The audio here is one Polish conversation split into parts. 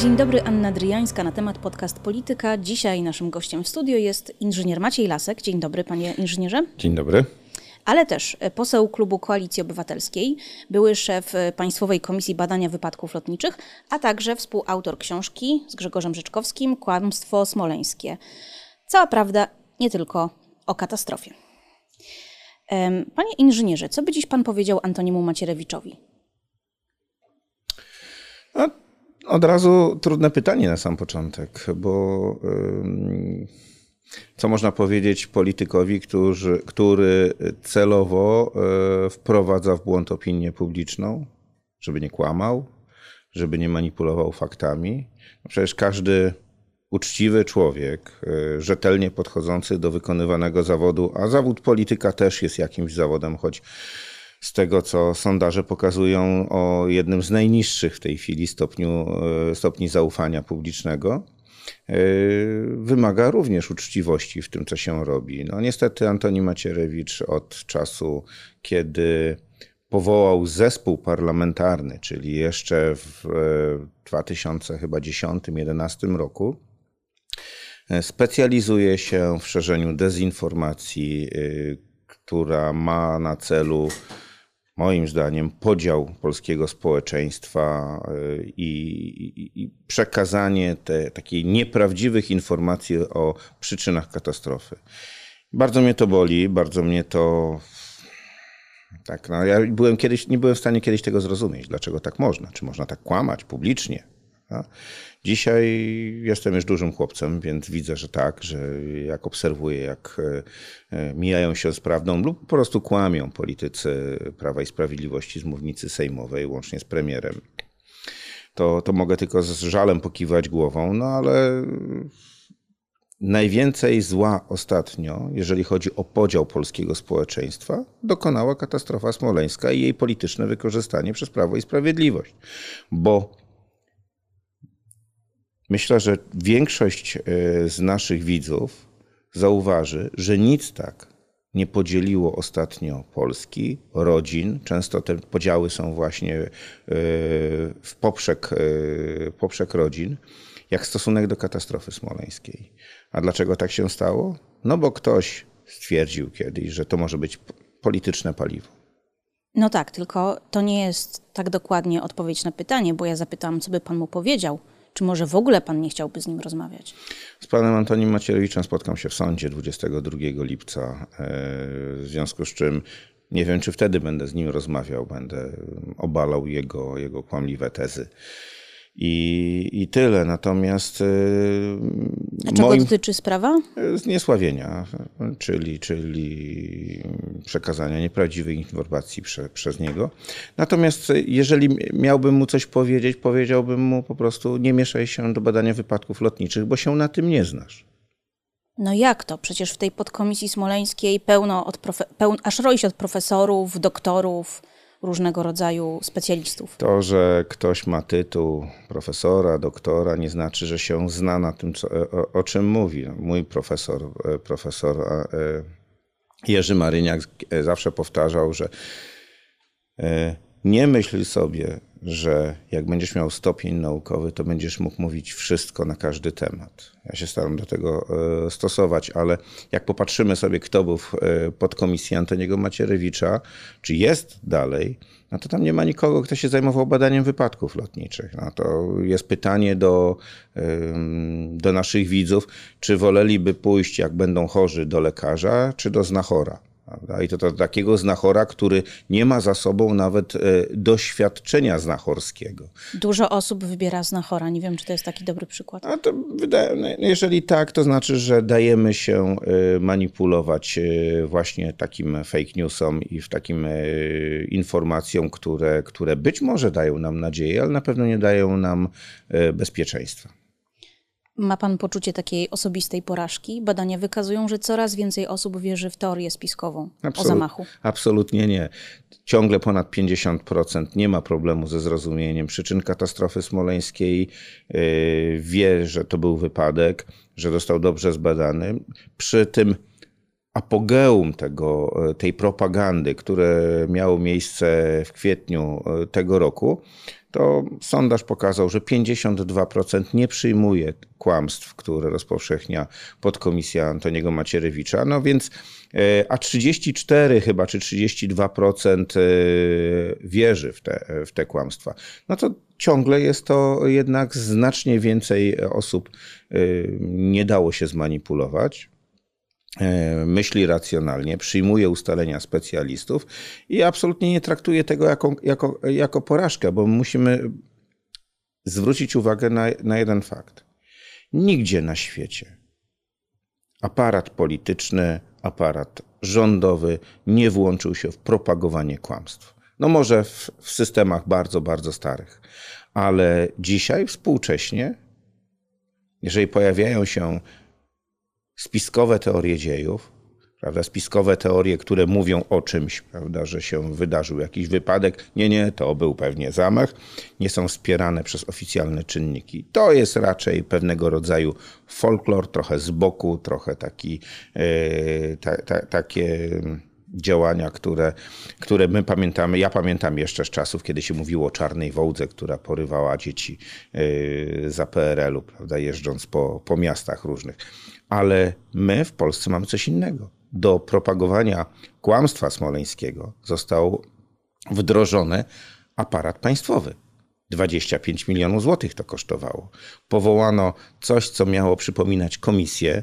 Dzień dobry, Anna Dryjańska na temat podcast Polityka. Dzisiaj naszym gościem w studio jest inżynier Maciej Lasek. Dzień dobry, panie inżynierze. Dzień dobry. Ale też poseł klubu Koalicji Obywatelskiej, były szef Państwowej Komisji Badania Wypadków Lotniczych, a także współautor książki z Grzegorzem Rzeczkowskim Kłamstwo Smoleńskie. Cała prawda nie tylko o katastrofie. Panie inżynierze, co by dziś pan powiedział Antoniemu Macierewiczowi? No, od razu trudne pytanie na sam początek, bo co można powiedzieć politykowi, który, który celowo e, wprowadza w błąd opinię publiczną, żeby nie kłamał, żeby nie manipulował faktami? No przecież każdy uczciwy człowiek, e, rzetelnie podchodzący do wykonywanego zawodu, a zawód polityka też jest jakimś zawodem, choć z tego, co sondaże pokazują o jednym z najniższych w tej chwili stopniu, e, stopni zaufania publicznego, e, wymaga również uczciwości w tym, co się robi. No niestety Antoni Macierewicz od czasu, kiedy powołał zespół parlamentarny, czyli jeszcze w 2010-2011 roku, specjalizuje się w szerzeniu dezinformacji, która ma na celu moim zdaniem, podział polskiego społeczeństwa y, i, i, i przekazanie te, takiej nieprawdziwych informacji o przyczynach katastrofy. Bardzo mnie to boli, bardzo mnie to. Tak, no ja byłem kiedyś, nie byłem w stanie kiedyś tego zrozumieć, dlaczego tak można. Czy można tak kłamać publicznie? Dzisiaj jestem już dużym chłopcem, więc widzę, że tak, że jak obserwuję, jak e, e, mijają się z prawdą lub po prostu kłamią politycy Prawa i Sprawiedliwości z mównicy sejmowej, łącznie z premierem, to, to mogę tylko z żalem pokiwać głową, no ale najwięcej zła ostatnio, jeżeli chodzi o podział polskiego społeczeństwa, dokonała katastrofa smoleńska i jej polityczne wykorzystanie przez Prawo i Sprawiedliwość. Bo Myślę, że większość e, z naszych widzów zauważy, że nic tak nie podzieliło ostatnio Polski, rodzin. Często te podziały są właśnie e, w poprzek, e, poprzek rodzin, jak stosunek do katastrofy smoleńskiej. A dlaczego tak się stało? No bo ktoś stwierdził kiedyś, że to może być polityczne paliwo. No tak, tylko to nie jest tak dokładnie odpowiedź na pytanie, bo ja zapytałam, co by pan mu powiedział czy może w ogóle pan nie chciałby z nim rozmawiać? Z panem Antonim Macierewiczem spotkam się w sądzie 22 lipca, e, w związku z czym nie wiem, czy wtedy będę z nim rozmawiał, będę obalał jego, jego kłamliwe tezy. I, I tyle. Natomiast. Y, A czego moim, dotyczy sprawa? Zniesławienia, czyli, czyli przekazania nieprawdziwych informacji prze, przez niego. Natomiast jeżeli miałbym mu coś powiedzieć, powiedziałbym mu po prostu: nie mieszaj się do badania wypadków lotniczych, bo się na tym nie znasz. No jak to? Przecież w tej podkomisji smoleńskiej pełno, od profe- pełno aż roi się od profesorów, doktorów różnego rodzaju specjalistów. To, że ktoś ma tytuł profesora, doktora, nie znaczy, że się zna na tym, co, o, o czym mówi. Mój profesor, e, profesor e, Jerzy Maryniak e, zawsze powtarzał, że nie myśl sobie, że jak będziesz miał stopień naukowy, to będziesz mógł mówić wszystko na każdy temat. Ja się staram do tego e, stosować, ale jak popatrzymy sobie, kto był w e, podkomisji Antoniego Macierewicza, czy jest dalej, no to tam nie ma nikogo, kto się zajmował badaniem wypadków lotniczych. No to jest pytanie do, do naszych widzów, czy woleliby pójść, jak będą chorzy, do lekarza, czy do znachora. Prawda? I to, to takiego znachora, który nie ma za sobą nawet e, doświadczenia znachorskiego. Dużo osób wybiera znachora. Nie wiem, czy to jest taki dobry przykład. A to wydaje, no, jeżeli tak, to znaczy, że dajemy się e, manipulować e, właśnie takim fake newsom i w takim informacjom, które, które być może dają nam nadzieję, ale na pewno nie dają nam bezpieczeństwa. Ma pan poczucie takiej osobistej porażki? Badania wykazują, że coraz więcej osób wierzy w teorię spiskową Absolut, o zamachu. Absolutnie nie. Ciągle ponad 50% nie ma problemu ze zrozumieniem przyczyn katastrofy smoleńskiej. Yy, wie, że to był wypadek, że został dobrze zbadany. Przy tym apogeum tego, tej propagandy, które miało miejsce w kwietniu yy, tego roku, to sondaż pokazał, że 52% nie przyjmuje kłamstw, które rozpowszechnia podkomisja Antoniego Macierewicza. No więc, e, a 34 chyba, czy 32% e, wierzy w te, w te kłamstwa. No to ciągle jest to jednak znacznie więcej osób e, nie dało się zmanipulować myśli racjonalnie, przyjmuje ustalenia specjalistów i absolutnie nie traktuje tego jako, jako, jako porażkę, bo musimy zwrócić uwagę na, na jeden fakt. Nigdzie na świecie aparat polityczny, aparat rządowy nie włączył się w propagowanie kłamstw. No może w, w systemach bardzo, bardzo starych, ale dzisiaj współcześnie, jeżeli pojawiają się spiskowe teorie dziejów, prawda, spiskowe teorie, które mówią o czymś, prawda, że się wydarzył jakiś wypadek. Nie, nie, to był pewnie zamach. Nie są wspierane przez oficjalne czynniki. To jest raczej pewnego rodzaju folklor, trochę z boku, trochę taki, yy, ta, ta, takie działania, które, które my pamiętamy. Ja pamiętam jeszcze z czasów, kiedy się mówiło o czarnej wołdze, która porywała dzieci yy, za PRL-u, prawda, jeżdżąc po, po miastach różnych. Ale my w Polsce mamy coś innego. Do propagowania kłamstwa smoleńskiego został wdrożony aparat państwowy. 25 milionów złotych to kosztowało. Powołano coś, co miało przypominać komisję,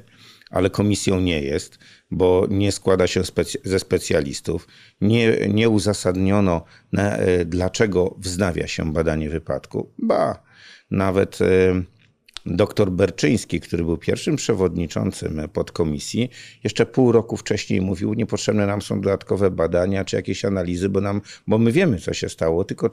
ale komisją nie jest, bo nie składa się specy ze specjalistów. Nie, nie uzasadniono, na, e, dlaczego wznawia się badanie wypadku. Ba, nawet. Y, Doktor Berczyński, który był pierwszym przewodniczącym podkomisji, jeszcze pół roku wcześniej mówił, niepotrzebne nam są dodatkowe badania czy jakieś analizy, bo, nam, bo my wiemy, co się stało, tylko e,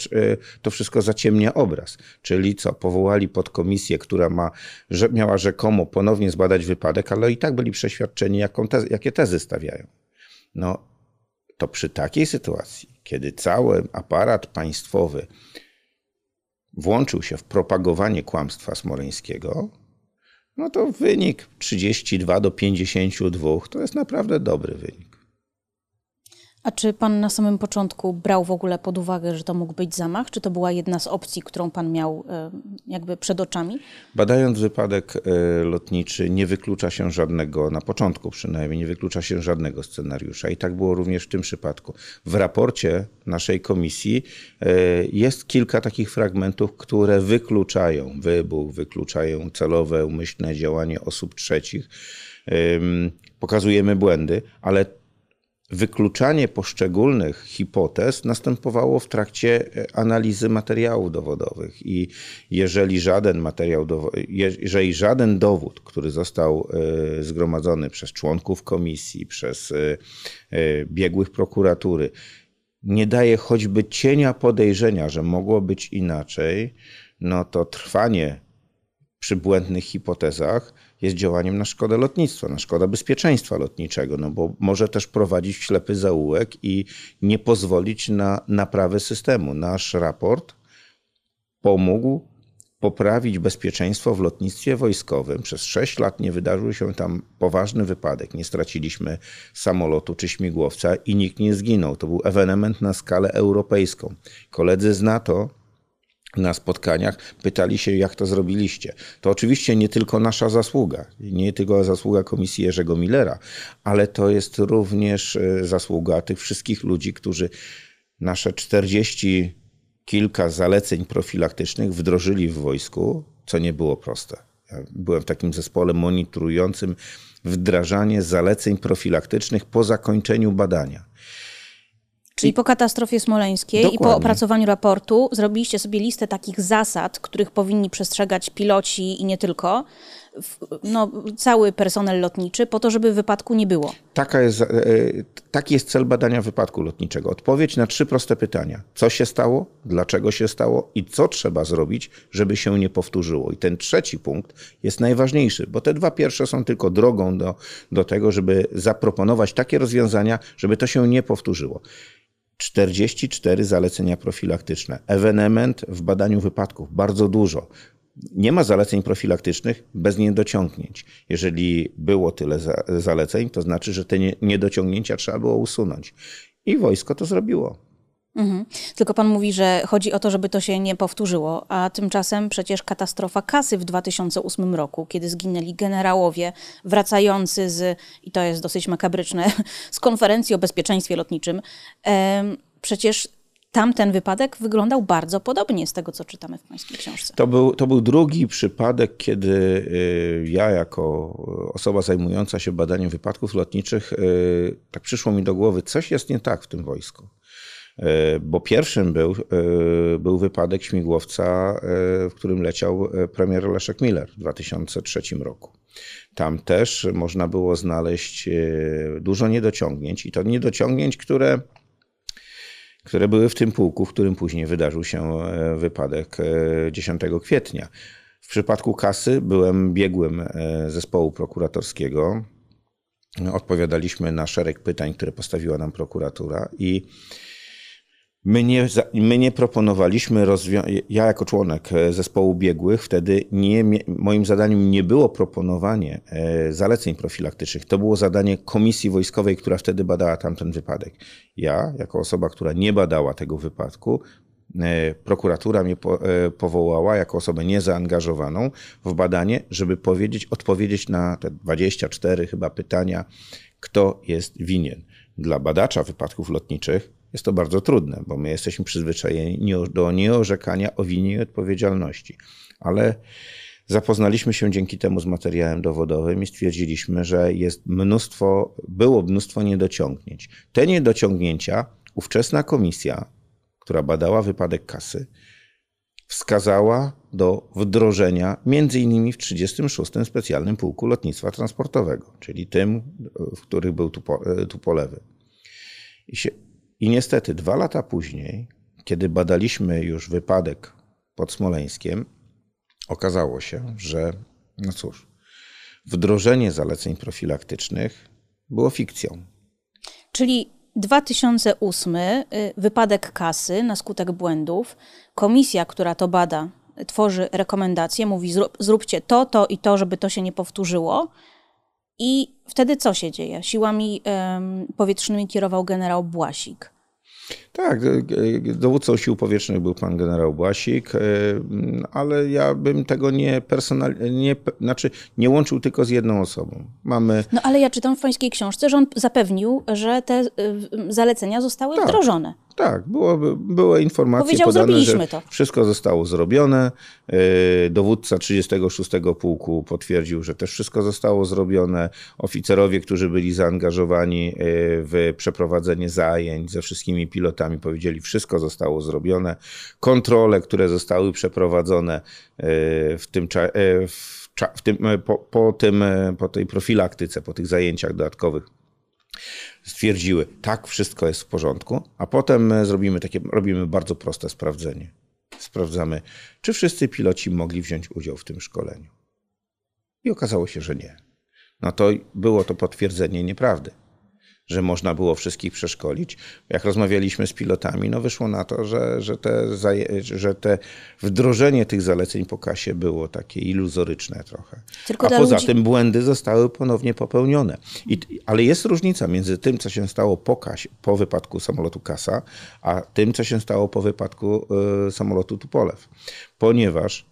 to wszystko zaciemnia obraz. Czyli co, powołali podkomisję, która ma, że, miała rzekomo ponownie zbadać wypadek, ale i tak byli przeświadczeni, jaką jakie tezy stawiają. No, to przy takiej sytuacji, kiedy cały aparat państwowy włączył się w propagowanie kłamstwa smoleńskiego, no to wynik 32 do 52 to jest naprawdę dobry wynik. A czy pan na samym początku brał w ogóle pod uwagę, że to mógł być zamach? Czy to była jedna z opcji, którą pan miał e, jakby przed oczami? Badając wypadek e, lotniczy, nie wyklucza się żadnego, na początku przynajmniej, nie wyklucza się żadnego scenariusza. I tak było również w tym przypadku. W raporcie naszej komisji e, jest kilka takich fragmentów, które wykluczają wybuch, wykluczają celowe, umyślne działanie osób trzecich. Pokazujemy błędy, ale Wykluczanie poszczególnych hipotez następowało w trakcie e, analizy materiałów dowodowych. I jeżeli żaden materiał, jeżeli żaden dowód, który został e, zgromadzony przez członków komisji, przez e, biegłych prokuratury, nie daje choćby cienia podejrzenia, że mogło być inaczej, no to trwanie przy błędnych hipotezach jest działaniem na szkodę lotnictwa, na szkodę bezpieczeństwa lotniczego, no bo może też prowadzić w ślepy zaułek i nie pozwolić na naprawę systemu. Nasz raport pomógł poprawić bezpieczeństwo w lotnictwie wojskowym. Przez 6 lat nie wydarzył się tam poważny wypadek. Nie straciliśmy samolotu czy śmigłowca i nikt nie zginął. To był ewenement na skalę europejską. Koledzy z NATO na spotkaniach pytali się, jak to zrobiliście. To oczywiście nie tylko nasza zasługa, nie tylko zasługa Komisji Jerzego Millera, ale to jest również e, zasługa tych wszystkich ludzi, którzy nasze 40 kilka zaleceń profilaktycznych wdrożyli w wojsku, co nie było proste. Ja byłem w takim zespole monitorującym wdrażanie zaleceń profilaktycznych po zakończeniu badania. Czyli po katastrofie smoleńskiej Dokładnie. i po opracowaniu raportu zrobiliście sobie listę takich zasad, których powinni przestrzegać piloci i nie tylko, no, cały personel lotniczy, po to, żeby wypadku nie było. Taka jest, e, taki jest cel badania wypadku lotniczego. Odpowiedź na trzy proste pytania. Co się stało, dlaczego się stało i co trzeba zrobić, żeby się nie powtórzyło. I ten trzeci punkt jest najważniejszy, bo te dwa pierwsze są tylko drogą do, do tego, żeby zaproponować takie rozwiązania, żeby to się nie powtórzyło. 44 zalecenia profilaktyczne. Ewenement w badaniu wypadków, bardzo dużo. Nie ma zaleceń profilaktycznych bez niedociągnięć. Jeżeli było tyle zaleceń, to znaczy, że te niedociągnięcia trzeba było usunąć. I wojsko to zrobiło. Mhm. Tylko pan mówi, że chodzi o to, żeby to się nie powtórzyło, a tymczasem przecież katastrofa kasy w 2008 roku, kiedy zginęli generałowie wracający z, i to jest dosyć makabryczne, z konferencji o bezpieczeństwie lotniczym, przecież tamten wypadek wyglądał bardzo podobnie z tego, co czytamy w pańskiej książce. To był, to był drugi przypadek, kiedy y, ja jako osoba zajmująca się badaniem wypadków lotniczych, y, tak przyszło mi do głowy, coś jest nie tak w tym wojsku. Y, bo pierwszym był, był wypadek śmigłowca, w którym leciał premier Leszek Miller w 2003 roku. Tam też można było znaleźć dużo niedociągnięć i to niedociągnięć, które które były w tym pułku, w którym później wydarzył się e, wypadek 10 e, kwietnia. W przypadku kasy byłem biegłym e, zespołu prokuratorskiego. Odpowiadaliśmy na szereg pytań, które postawiła nam prokuratura i My nie, my nie proponowaliśmy rozwiązania. Ja, jako członek e, zespołu biegłych, wtedy nie, moim zadaniem nie było proponowanie e, zaleceń profilaktycznych. To było zadanie komisji wojskowej, która wtedy badała tamten wypadek. Ja, jako osoba, która nie badała tego wypadku, e, prokuratura mnie powołała jako osobę niezaangażowaną w badanie, żeby powiedzieć, odpowiedzieć na te 24 chyba pytania, kto jest winien. Dla badacza wypadków lotniczych jest to bardzo trudne, bo my jesteśmy przyzwyczajeni do nieorzekania o winie i odpowiedzialności. Ale zapoznaliśmy się dzięki temu z materiałem dowodowym i stwierdziliśmy, że jest mnóstwo, było mnóstwo niedociągnięć. Te niedociągnięcia ówczesna komisja, która badała wypadek kasy, wskazała do wdrożenia między innymi w 36. Specjalnym Pułku Lotnictwa Transportowego, czyli tym, w których był Tupolewy. I się i niestety dwa lata później, kiedy badaliśmy już wypadek pod Smoleńskiem, okazało się, że no cóż, wdrożenie zaleceń profilaktycznych było fikcją. Czyli 2008 y, wypadek kasy na skutek błędów. Komisja, która to bada, tworzy rekomendacje, mówi zrób, zróbcie to, to i to, żeby to się nie powtórzyło. I wtedy co się dzieje? Siłami powietrznymi kierował generał Błasik. Tak, dowódcą sił powietrznych był pan generał Błasik, e, ale ja bym tego nie nie, znaczy nie łączył tylko z jedną osobą. Mamy... No ale ja czytam w pańskiej książce, że on zapewnił, że te zalecenia zostały tak. wdrożone. Tak, było, były informacje podane, że to. wszystko zostało zrobione. E, dowódca 36 Pułku potwierdził, że też wszystko zostało zrobione. Oficerowie, którzy byli zaangażowani e, w przeprowadzenie zajęć ze wszystkimi pilotami powiedzieli, wszystko zostało zrobione. Kontrole, które zostały przeprowadzone e, w tym czasie, w tym, po, po, tym, po tej profilaktyce, po tych zajęciach dodatkowych stwierdziły, tak, wszystko jest w porządku, a potem e, zrobimy takie, robimy bardzo proste sprawdzenie. Sprawdzamy, czy wszyscy piloci mogli wziąć udział w tym szkoleniu. I okazało się, że nie. No to było to potwierdzenie nieprawdy że można było wszystkich przeszkolić. Jak rozmawialiśmy z pilotami, no wyszło na to, że, że, te, że te wdrożenie tych zaleceń po kasie było takie iluzoryczne trochę. Tylko A poza ludzi... tym błędy zostały ponownie popełnione. I, ale jest różnica między tym, co się stało po, kasie, po wypadku samolotu Kasa, a tym, co się stało po wypadku y, samolotu Tupolew. Ponieważ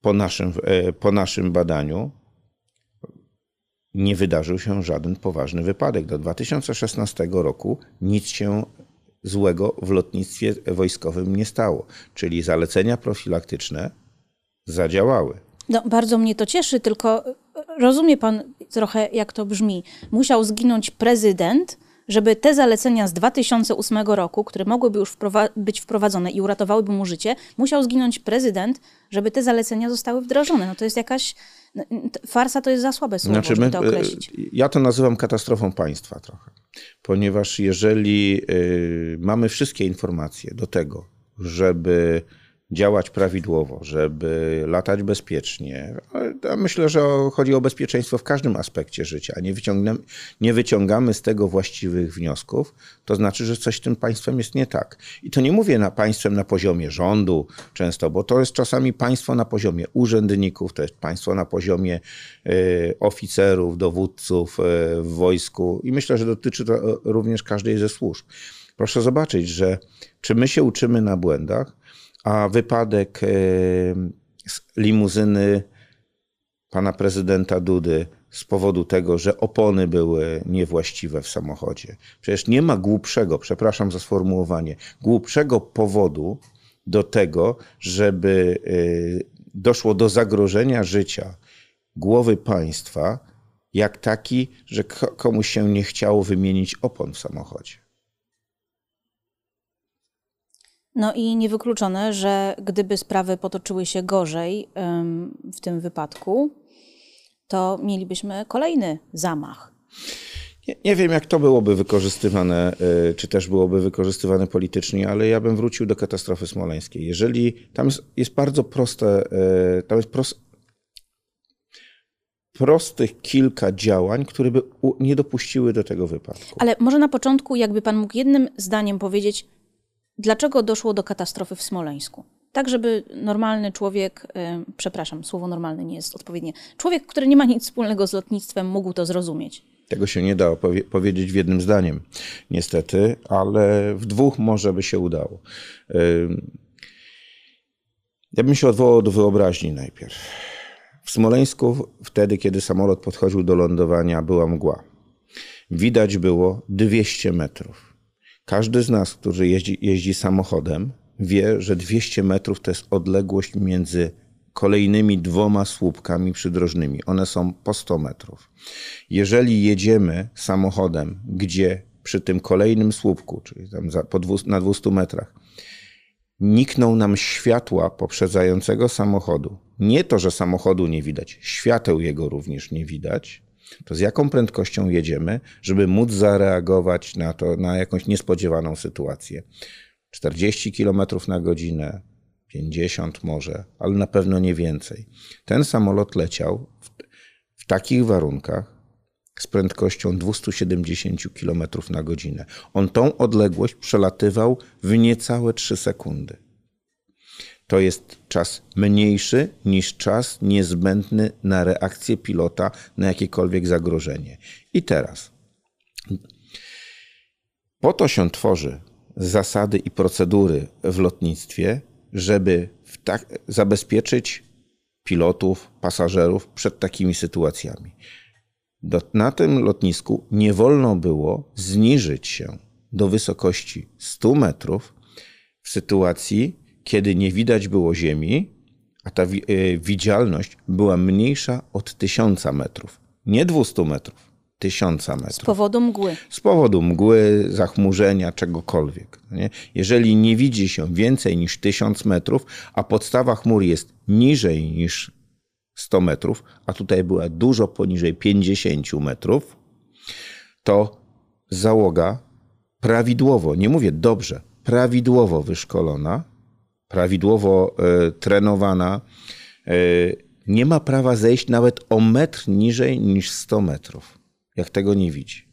po naszym, y, po naszym badaniu nie wydarzył się żaden poważny wypadek. Do 2016 roku nic się złego w lotnictwie wojskowym nie stało, czyli zalecenia profilaktyczne zadziałały. No, bardzo mnie to cieszy, tylko rozumie pan trochę, jak to brzmi. Musiał zginąć prezydent, żeby te zalecenia z 2008 roku, które mogłyby już wprowa być wprowadzone i uratowałyby mu życie, musiał zginąć prezydent, żeby te zalecenia zostały wdrożone. No to jest jakaś no, farsa to jest za słabe słowo, znaczy, żeby to określić. Ja to nazywam katastrofą państwa trochę, ponieważ jeżeli y, mamy wszystkie informacje do tego, żeby działać prawidłowo, żeby latać bezpiecznie. Myślę, że chodzi o bezpieczeństwo w każdym aspekcie życia, a nie, nie wyciągamy z tego właściwych wniosków, to znaczy, że coś z tym państwem jest nie tak. I to nie mówię na państwem na poziomie rządu często, bo to jest czasami państwo na poziomie urzędników, to jest państwo na poziomie y, oficerów, dowódców y, w wojsku i myślę, że dotyczy to również każdej ze służb. proszę zobaczyć, że czy my się uczymy na błędach, a wypadek z limuzyny pana prezydenta Dudy z powodu tego, że opony były niewłaściwe w samochodzie. Przecież nie ma głupszego, przepraszam za sformułowanie, głupszego powodu do tego, żeby y, doszło do zagrożenia życia głowy państwa, jak taki, że komuś się nie chciało wymienić opon w samochodzie. No i niewykluczone, że gdyby sprawy potoczyły się gorzej w tym wypadku, to mielibyśmy kolejny zamach. Nie, nie, wiem, jak to byłoby wykorzystywane, e, czy też byłoby wykorzystywane politycznie, ale ja bym wrócił do katastrofy smoleńskiej. Jeżeli tam jest, jest bardzo proste, e, tam jest proste, prostych kilka działań, które by nie dopuściły do tego wypadku. Ale może na początku, jakby pan mógł jednym zdaniem powiedzieć, dlaczego doszło do katastrofy w Smoleńsku? Tak, żeby normalny człowiek, yy, przepraszam, słowo normalny nie jest odpowiednie, człowiek, który nie ma nic wspólnego z lotnictwem, mógł to zrozumieć. Tego się nie da opowie- powiedzieć w jednym zdaniem, niestety, ale w dwóch może by się udało. Yy, ja bym się odwołał do wyobraźni najpierw. W Smoleńsku, wtedy, kiedy samolot podchodził do lądowania, była mgła. Widać było 200 metrów. Każdy z nas, który jeździ, jeździ samochodem, wie, że 200 metrów to jest odległość między kolejnymi dwoma słupkami przydrożnymi. One są po 100 metrów. Jeżeli jedziemy samochodem, gdzie przy tym kolejnym słupku, czyli tam za, 200, na 200 metrach, nikną nam światła poprzedzającego samochodu. Nie to, że samochodu nie widać, świateł jego również nie widać. To z jaką prędkością jedziemy, żeby móc zareagować na to, na jakąś niespodziewaną sytuację? 40 km na godzinę, 50 może, ale na pewno nie więcej. Ten samolot leciał w, w takich warunkach z prędkością 270 km na godzinę. On tą odległość przelatywał w niecałe 3 sekundy. To jest czas mniejszy niż czas niezbędny na reakcję pilota na jakiekolwiek zagrożenie. I teraz. Po to się tworzy zasady i procedury w lotnictwie, żeby tak, zabezpieczyć pilotów, pasażerów przed takimi sytuacjami. Do, na tym lotnisku nie wolno było zniżyć się do wysokości 100 metrów w sytuacji, kiedy nie widać było ziemi, a ta wi e, widzialność była mniejsza od 1000 metrów. Nie 200 metrów, 1000 metrów. Z powodu mgły. Z powodu mgły, zachmurzenia, czegokolwiek. Nie? Jeżeli nie widzi się więcej niż 1000 metrów, a podstawa chmur jest niżej niż 100 metrów, a tutaj była dużo poniżej 50 metrów, to załoga prawidłowo, nie mówię dobrze, prawidłowo wyszkolona, prawidłowo y, trenowana, y, nie ma prawa zejść nawet o metr niżej niż 100 metrów, jak tego nie widzi.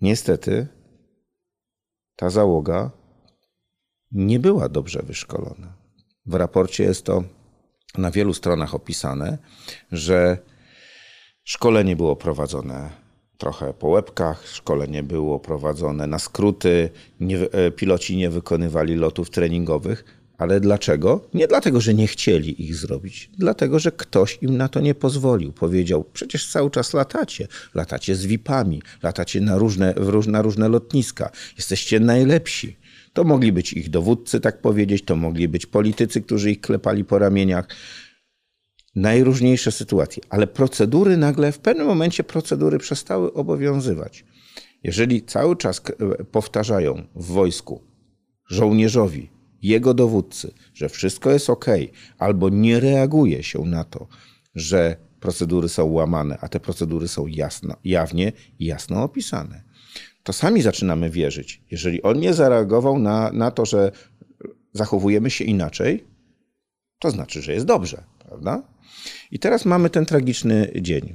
Niestety ta załoga nie była dobrze wyszkolona. W raporcie jest to na wielu stronach opisane, że szkolenie było prowadzone trochę po łebkach, szkolenie było prowadzone na skróty, nie, e, piloci nie wykonywali lotów treningowych. Ale dlaczego? Nie dlatego, że nie chcieli ich zrobić, dlatego, że ktoś im na to nie pozwolił. Powiedział: Przecież cały czas latacie. Latacie z VIP-ami, latacie na różne, na różne lotniska. Jesteście najlepsi. To mogli być ich dowódcy, tak powiedzieć, to mogli być politycy, którzy ich klepali po ramieniach. Najróżniejsze sytuacje, ale procedury nagle w pewnym momencie procedury przestały obowiązywać. Jeżeli cały czas powtarzają w wojsku żołnierzowi, jego dowódcy, że wszystko jest ok, albo nie reaguje się na to, że procedury są łamane, a te procedury są jasno, jawnie i jasno opisane, to sami zaczynamy wierzyć. Jeżeli on nie zareagował na, na to, że zachowujemy się inaczej, to znaczy, że jest dobrze, prawda? I teraz mamy ten tragiczny dzień.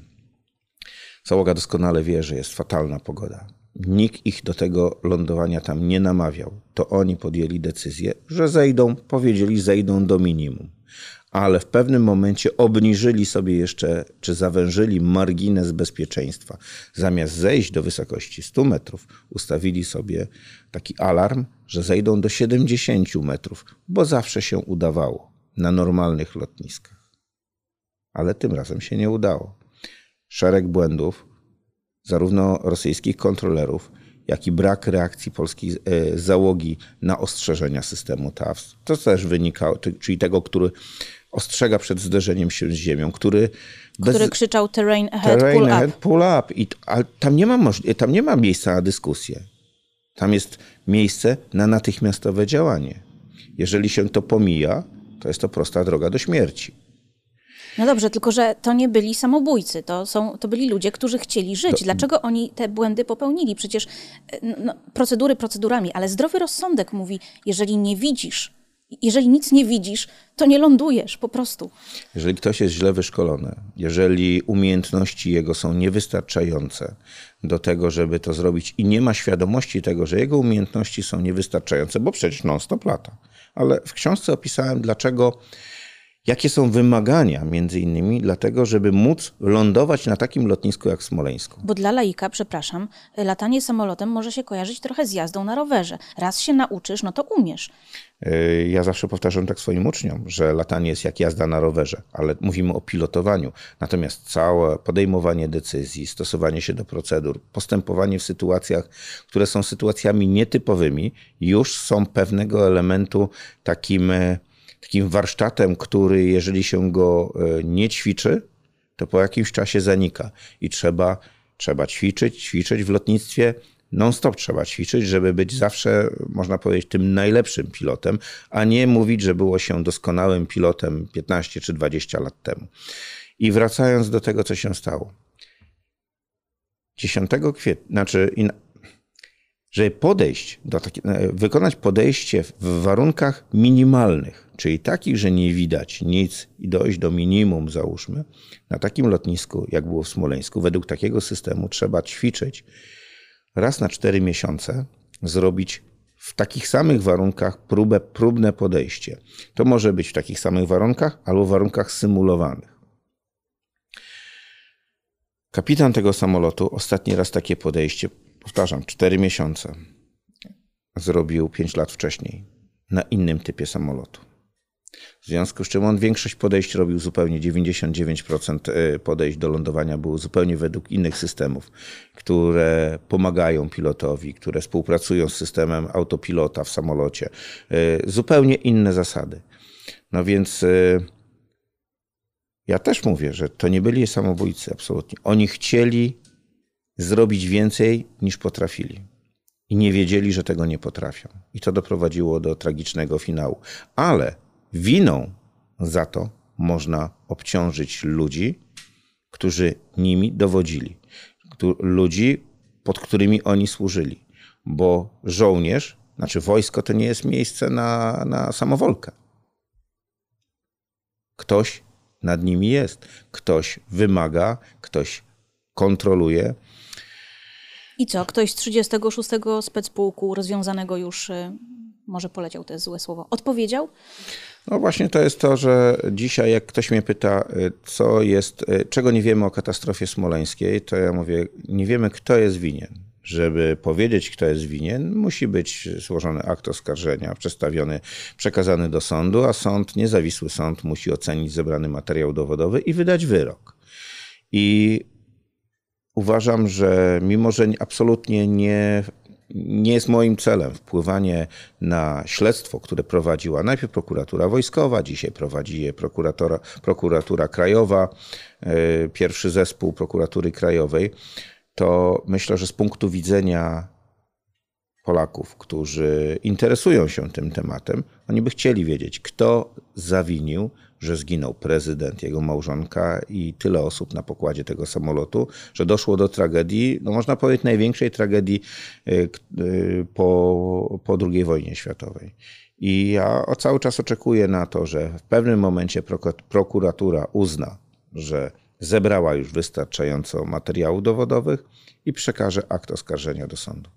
Załoga doskonale wie, że jest fatalna pogoda. Nikt ich do tego lądowania tam nie namawiał. To oni podjęli decyzję, że zejdą, powiedzieli, zejdą do minimum. ale w pewnym momencie obniżyli sobie jeszcze, czy zawężyli margines bezpieczeństwa. Zamiast zejść do wysokości 100 metrów, ustawili sobie taki alarm, że zejdą do 70 metrów, bo zawsze się udawało na normalnych lotniskach. Ale tym razem się nie udało. Szereg błędów, zarówno rosyjskich kontrolerów, jak i brak reakcji polskiej e, załogi na ostrzeżenia systemu TAWS. To też wynika, czyli tego, który ostrzega przed zderzeniem się z ziemią, który... Który bez... krzyczał terrain ahead, terrain pull ahead, up. pull up. I, ale tam nie, ma moż- tam nie ma miejsca na dyskusję. Tam jest miejsce na natychmiastowe działanie. Jeżeli się to pomija, to jest to prosta droga do śmierci. No dobrze, tylko że to nie byli samobójcy, to, są, to byli ludzie, którzy chcieli żyć. Dlaczego oni te błędy popełnili? Przecież e, no, procedury procedurami, ale zdrowy rozsądek mówi, jeżeli nie widzisz, jeżeli nic nie widzisz, to nie lądujesz po prostu. Jeżeli ktoś jest źle wyszkolony, jeżeli umiejętności jego są niewystarczające do tego, żeby to zrobić i nie ma świadomości tego, że jego umiejętności są niewystarczające, bo przecież non-stop lata. Ale w książce opisałem, dlaczego Jakie są wymagania, między innymi, dlatego, żeby móc lądować na takim lotnisku jak w Smoleńsku? Bo dla laika, przepraszam, latanie samolotem może się kojarzyć trochę z jazdą na rowerze. Raz się nauczysz, no to umiesz. Yy, ja zawsze powtarzam tak swoim uczniom, że latanie jest jak jazda na rowerze, ale mówimy o pilotowaniu. Natomiast całe podejmowanie decyzji, stosowanie się do procedur, postępowanie w sytuacjach, które są sytuacjami nietypowymi, już są pewnego elementu takim e, takim warsztatem, który jeżeli się go e, nie ćwiczy, to po jakimś czasie zanika i trzeba, trzeba ćwiczyć, ćwiczyć w lotnictwie. Non-stop trzeba ćwiczyć, żeby być zawsze, można powiedzieć, tym najlepszym pilotem, a nie mówić, że było się doskonałym pilotem 15 czy 20 lat temu. I wracając do tego, co się stało. 10 kwietnia, znaczy żeby podejść do taki, e, wykonać podejście w warunkach minimalnych, czyli takich, że nie widać nic i dojść do minimum, załóżmy, na takim lotnisku, jak było w Smoleńsku, według takiego systemu trzeba ćwiczyć raz na cztery miesiące, zrobić w takich samych warunkach próbę, próbne podejście. To może być w takich samych warunkach albo w warunkach symulowanych. Kapitan tego samolotu ostatni raz takie podejście powtarzam, 4 miesiące zrobił 5 lat wcześniej na innym typie samolotu. W związku z czym on większość podejść robił zupełnie, 99% e, podejść do lądowania było zupełnie według innych systemów, które pomagają pilotowi, które współpracują z systemem autopilota w samolocie. E, zupełnie inne zasady. No więc e, ja też mówię, że to nie byli samobójcy absolutnie. Oni chcieli zrobić więcej niż potrafili. I nie wiedzieli, że tego nie potrafią. I to doprowadziło do tragicznego finału. Ale winą za to można obciążyć ludzi, którzy nimi dowodzili. Ludzi, pod którymi oni służyli. Bo żołnierz, znaczy wojsko to nie jest miejsce na, na samowolkę. Ktoś nad nimi jest. Ktoś wymaga, ktoś kontroluje, i co, ktoś z 36 specpułku rozwiązanego już, y, może poleciał to złe słowo, odpowiedział? No właśnie to jest to, że dzisiaj jak ktoś mnie pyta, y, co jest, y, czego nie wiemy o katastrofie smoleńskiej, to ja mówię, nie wiemy kto jest winien. Żeby powiedzieć, kto jest winien, musi być złożony akt oskarżenia, przedstawiony, przekazany do sądu, a sąd, niezawisły sąd, musi ocenić zebrany materiał dowodowy i wydać wyrok. I uważam, że mimo, że absolutnie nie, nie jest moim celem wpływanie na śledztwo, które prowadziła najpierw prokuratura wojskowa, dzisiaj prowadzi je prokuratura, prokuratura krajowa, e, pierwszy zespół prokuratury krajowej, to myślę, że z punktu widzenia Polaków, którzy interesują się tym tematem, oni by chcieli wiedzieć, kto zawinił, że zginął prezydent, jego małżonka i tyle osób na pokładzie tego samolotu, że doszło do tragedii, no można powiedzieć największej tragedii y, y, po, po II wojnie światowej. I ja cały czas oczekuję na to, że w pewnym momencie prokuratura uzna, że zebrała już wystarczająco materiałów dowodowych i przekaże akt oskarżenia do sądu.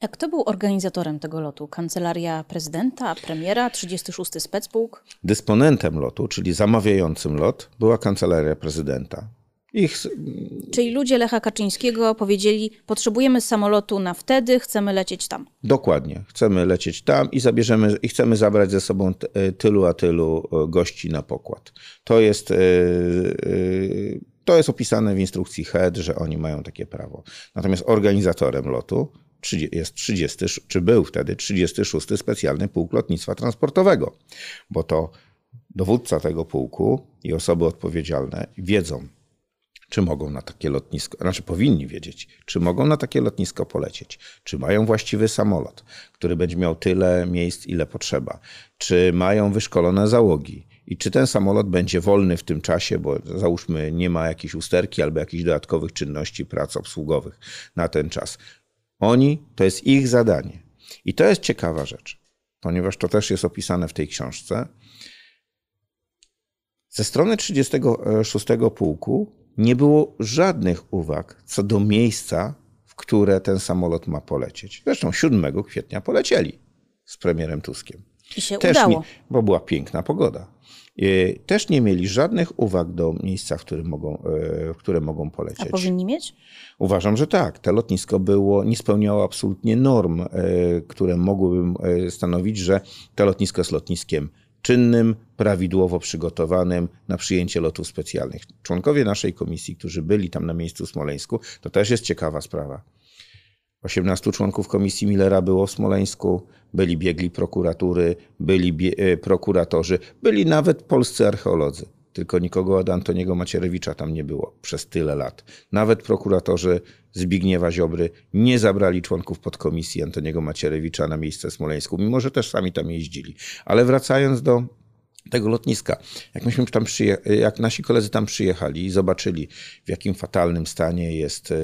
A kto był organizatorem tego lotu? Kancelaria prezydenta, premiera, 36 specpułk? Dysponentem lotu, czyli zamawiającym lot, była kancelaria prezydenta. Ich, Czyli ludzie Lecha Kaczyńskiego powiedzieli: Potrzebujemy samolotu na wtedy, chcemy lecieć tam. dokładnie. Chcemy lecieć tam i zabierzemy, i chcemy zabrać ze sobą e, tylu a tylu e, gości na pokład. To jest, e, to jest opisane w instrukcji HED, że oni mają takie prawo. Natomiast organizatorem lotu jest 30, czy był wtedy 36 Specjalny Pułk Lotnictwa Transportowego, bo to dowódca tego pułku i osoby odpowiedzialne wiedzą, czy mogą na takie lotnisko, znaczy powinni wiedzieć, czy mogą na takie lotnisko polecieć, czy mają właściwy samolot, który będzie miał tyle miejsc, ile potrzeba, czy mają wyszkolone załogi i czy ten samolot będzie wolny w tym czasie, bo załóżmy nie ma jakiejś usterki albo jakichś dodatkowych czynności, prac obsługowych na ten czas. Oni, to jest ich zadanie. I to jest ciekawa rzecz, ponieważ to też jest opisane w tej książce. Ze strony 36 pułku nie było żadnych uwag co do miejsca, w które ten samolot ma polecieć. Zresztą 7 kwietnia polecieli z premierem Tuskiem. I się Też udało. nie, bo była piękna pogoda. E, Też nie mieli żadnych uwag do miejsca, w którym mogą, e, w które mogą A polecieć. powinni mieć? Uważam, że tak. To lotnisko było, nie spełniało absolutnie norm, e, które mogłyby stanowić, że to lotnisko jest lotniskiem czynnym, prawidłowo przygotowanym na przyjęcie lotów specjalnych. Członkowie naszej komisji, którzy byli tam na miejscu w Smoleńsku, to też jest ciekawa sprawa. 18 członków komisji Millera było w Smoleńsku, byli biegli prokuratury, byli bie- e, prokuratorzy, byli nawet polscy archeolodzy. Tylko nikogo od Antoniego Macierewicza tam nie było przez tyle lat. Nawet prokuratorzy Zbigniewa Ziobry nie zabrali członków podkomisji Antoniego Macierewicza na miejsce w Smoleńsku, mimo że też sami tam jeździli. Ale wracając do tego lotniska. Jak myśmy tam przyje- jak nasi koledzy tam przyjechali i zobaczyli, w jakim fatalnym stanie jest, e,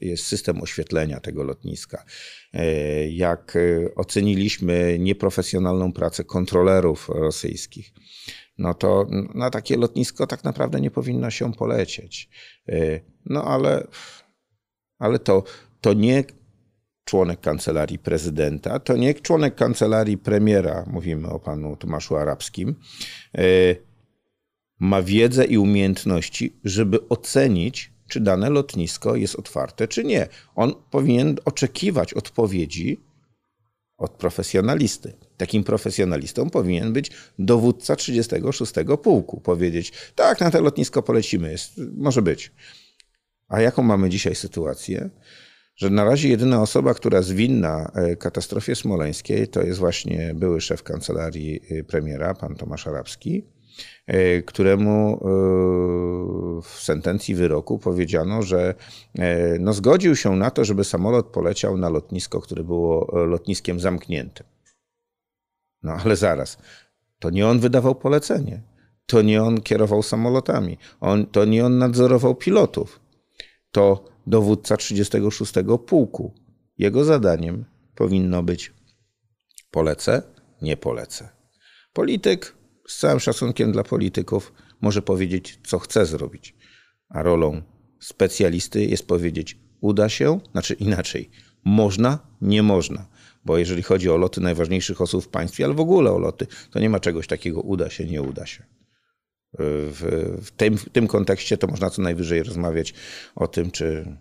jest system oświetlenia tego lotniska, e, jak e, oceniliśmy nieprofesjonalną pracę kontrolerów rosyjskich, no to na takie lotnisko tak naprawdę nie powinno się polecieć. No ale, ale to, to nie członek kancelarii prezydenta, to nie członek kancelarii premiera, mówimy o panu Tomaszu Arabskim, e, ma wiedzę i umiejętności, żeby ocenić, czy dane lotnisko jest otwarte, czy nie. On powinien oczekiwać odpowiedzi od profesjonalisty. Takim profesjonalistą powinien być dowódca 36 pułku. Powiedzieć, tak, na to lotnisko polecimy, jest, może być. A jaką mamy dzisiaj sytuację? Że na razie jedyna osoba, która jest winna e, katastrofie smoleńskiej, to jest właśnie były szef kancelarii e, premiera, pan Tomasz Arabski, e, któremu w sentencji wyroku powiedziano, że no, zgodził się na to, żeby samolot poleciał na lotnisko, które było lotniskiem zamkniętym. No ale zaraz, to nie on wydawał polecenie, to nie on kierował samolotami, on, to nie on nadzorował pilotów, to dowódca 36 pułku. Jego zadaniem powinno być polecę, nie polecę. Polityk, z całym szacunkiem dla polityków, może powiedzieć, co chce zrobić, a rolą specjalisty jest powiedzieć, uda się, znaczy inaczej, można, nie można. Bo jeżeli chodzi o loty najważniejszych osób w państwie, ale w ogóle o loty, to nie ma czegoś takiego uda się, nie uda się. W, w, tym, w tym kontekście to można co najwyżej rozmawiać o tym, czy,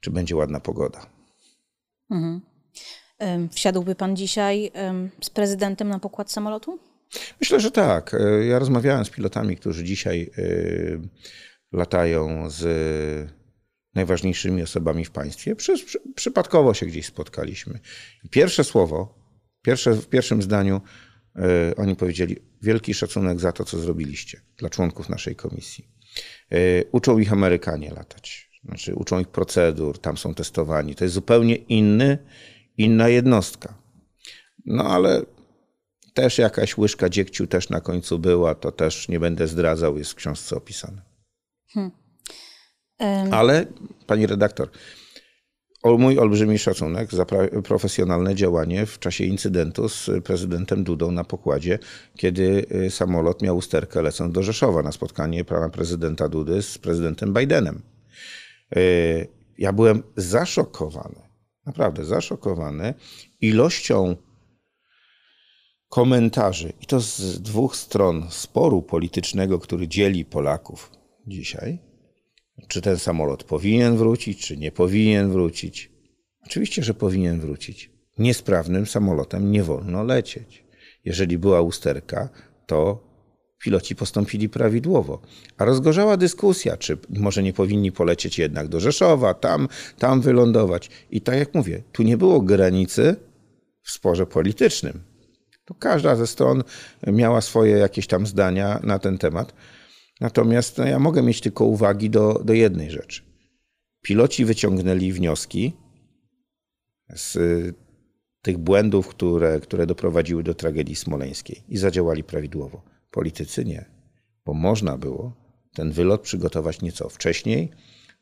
czy będzie ładna pogoda. Ym, Wsiadłby pan dzisiaj z prezydentem na pokład samolotu? Myślę, że tak. E, Ja rozmawiałem z pilotami, którzy dzisiaj e, latają z najważniejszymi osobami w państwie. Przy, przy, przypadkowo się gdzieś spotkaliśmy. Pierwsze słowo, pierwsze, w pierwszym zdaniu oni powiedzieli wielki szacunek za to, co zrobiliście dla członków naszej komisji. E, Uczą ich Amerykanie latać. Znaczy, uczą ich procedur, tam są testowani. To jest zupełnie inny, inna jednostka. No ale też jakaś łyżka dziegciu też na końcu była, to też nie będę zdradzał, jest w książce opisane. Ym, Ale, pani redaktor, o mój olbrzymi szacunek za profesjonalne działanie w czasie incydentu z prezydentem Dudą na pokładzie, kiedy y, samolot miał usterkę lecąc do Rzeszowa na spotkanie pana prezydenta Dudy z prezydentem Bidenem. Y, Ja byłem zaszokowany, naprawdę zaszokowany ilością komentarzy, i to z dwóch stron sporu politycznego, który dzieli Polaków dzisiaj, czy ten samolot powinien wrócić, czy nie powinien wrócić. Oczywiście, że powinien wrócić. Niesprawnym samolotem nie wolno lecieć. Jeżeli była usterka, to piloci postąpili prawidłowo. A rozgorzała dyskusja, czy może nie powinni polecieć jednak do Rzeszowa, tam, tam wylądować. I tak jak mówię, tu nie było granicy w sporze politycznym. Tu każda ze stron miała swoje jakieś tam zdania na ten temat. Natomiast no, ja mogę mieć tylko uwagi do, do jednej rzeczy. Piloci wyciągnęli wnioski z tych błędów, które, które doprowadziły do tragedii smoleńskiej i zadziałali prawidłowo. Politycy nie, bo można było ten wylot przygotować nieco wcześniej,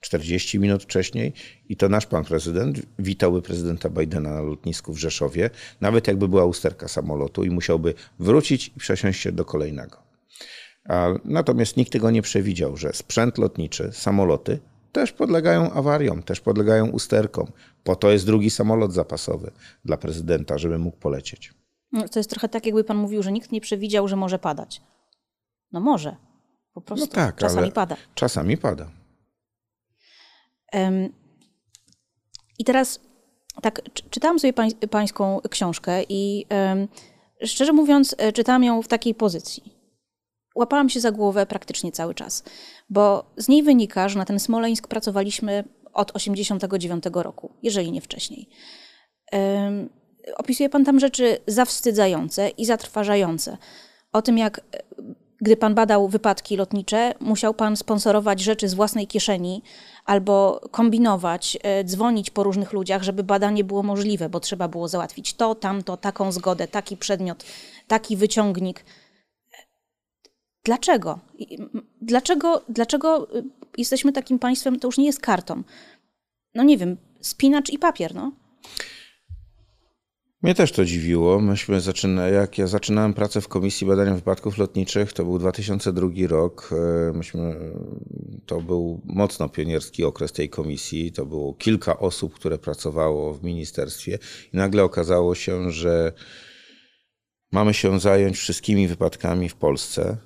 40 minut wcześniej i to nasz pan prezydent witałby prezydenta Bidena na lotnisku w Rzeszowie, nawet jakby była usterka samolotu i musiałby wrócić i przesiąść się do kolejnego. Natomiast nikt tego nie przewidział, że sprzęt lotniczy, samoloty też podlegają awariom, też podlegają usterkom. Po to jest drugi samolot zapasowy dla prezydenta, żeby mógł polecieć. No, to jest trochę tak, jakby pan mówił, że nikt nie przewidział, że może padać. No może. Po prostu. No tak, czasami pada. Czasami pada. Um, I teraz tak, czytałam sobie pań, pańską książkę i um, szczerze mówiąc, e, czytałam ją w takiej pozycji. Łapałam się za głowę praktycznie cały czas, bo z niej wynika, że na ten Smoleńsk pracowaliśmy od 89 roku, jeżeli nie wcześniej. Um, opisuje pan tam rzeczy zawstydzające i zatrważające. O tym, jak e, gdy pan badał wypadki lotnicze, musiał pan sponsorować rzeczy z własnej kieszeni albo kombinować, e, dzwonić po różnych ludziach, żeby badanie było możliwe, bo trzeba było załatwić to, tamto, taką zgodę, taki przedmiot, taki wyciągnik. Dlaczego? Dlaczego, dlaczego y, jesteśmy takim państwem, to już nie jest karton. No nie wiem, spinacz i papier, no. Mnie też to dziwiło. Myśmy zaczyna, jak ja zaczynałem pracę w Komisji Badania Wypadków Lotniczych, to był 2002 rok. E, myśmy, to był mocno pionierski okres tej komisji. To było kilka osób, które pracowało w ministerstwie i nagle okazało się, że mamy się zająć wszystkimi wypadkami w Polsce,